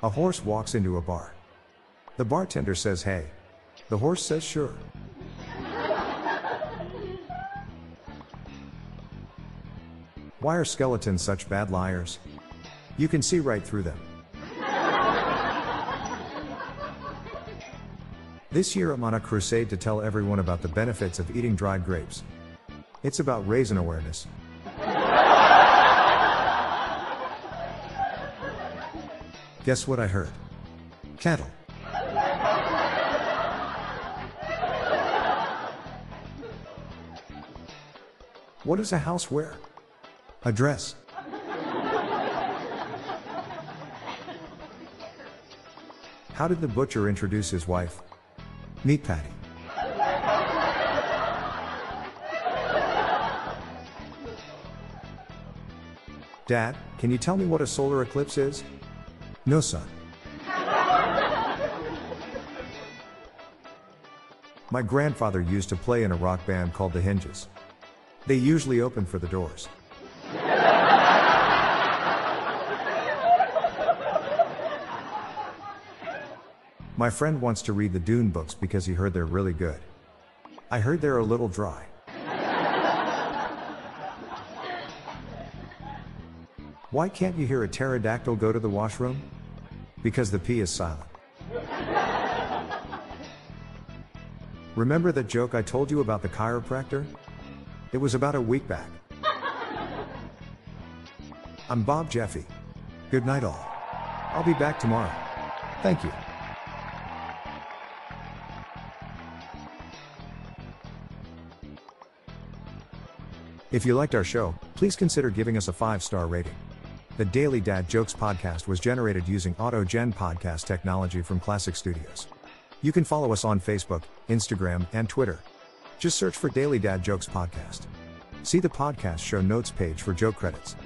A horse walks into a bar. The bartender says, Hey. The horse says, Sure. Why are skeletons such bad liars? You can see right through them. This year I'm on a crusade to tell everyone about the benefits of eating dried grapes. It's about raising awareness. Guess what I heard? Cattle. What does a house wear? A dress. How did the butcher introduce his wife? Meat patty. Dad, can you tell me what a solar eclipse is? No, son. My grandfather used to play in a rock band called the Hinges. They usually open for the doors. My friend wants to read the Dune books because he heard they're really good. I heard they're a little dry. Why can't you hear a pterodactyl go to the washroom? Because the P is silent. Remember that joke I told you about the chiropractor? It was about a week back. I'm Bob Jeffy. Good night, all. I'll be back tomorrow. Thank you. If you liked our show, please consider giving us a five star rating. The Daily Dad Jokes podcast was generated using AutoGen podcast technology from Klassic Studios. You can follow us on Facebook, Instagram, and Twitter. Just search for Daily Dad Jokes podcast. See the podcast show notes page for joke credits.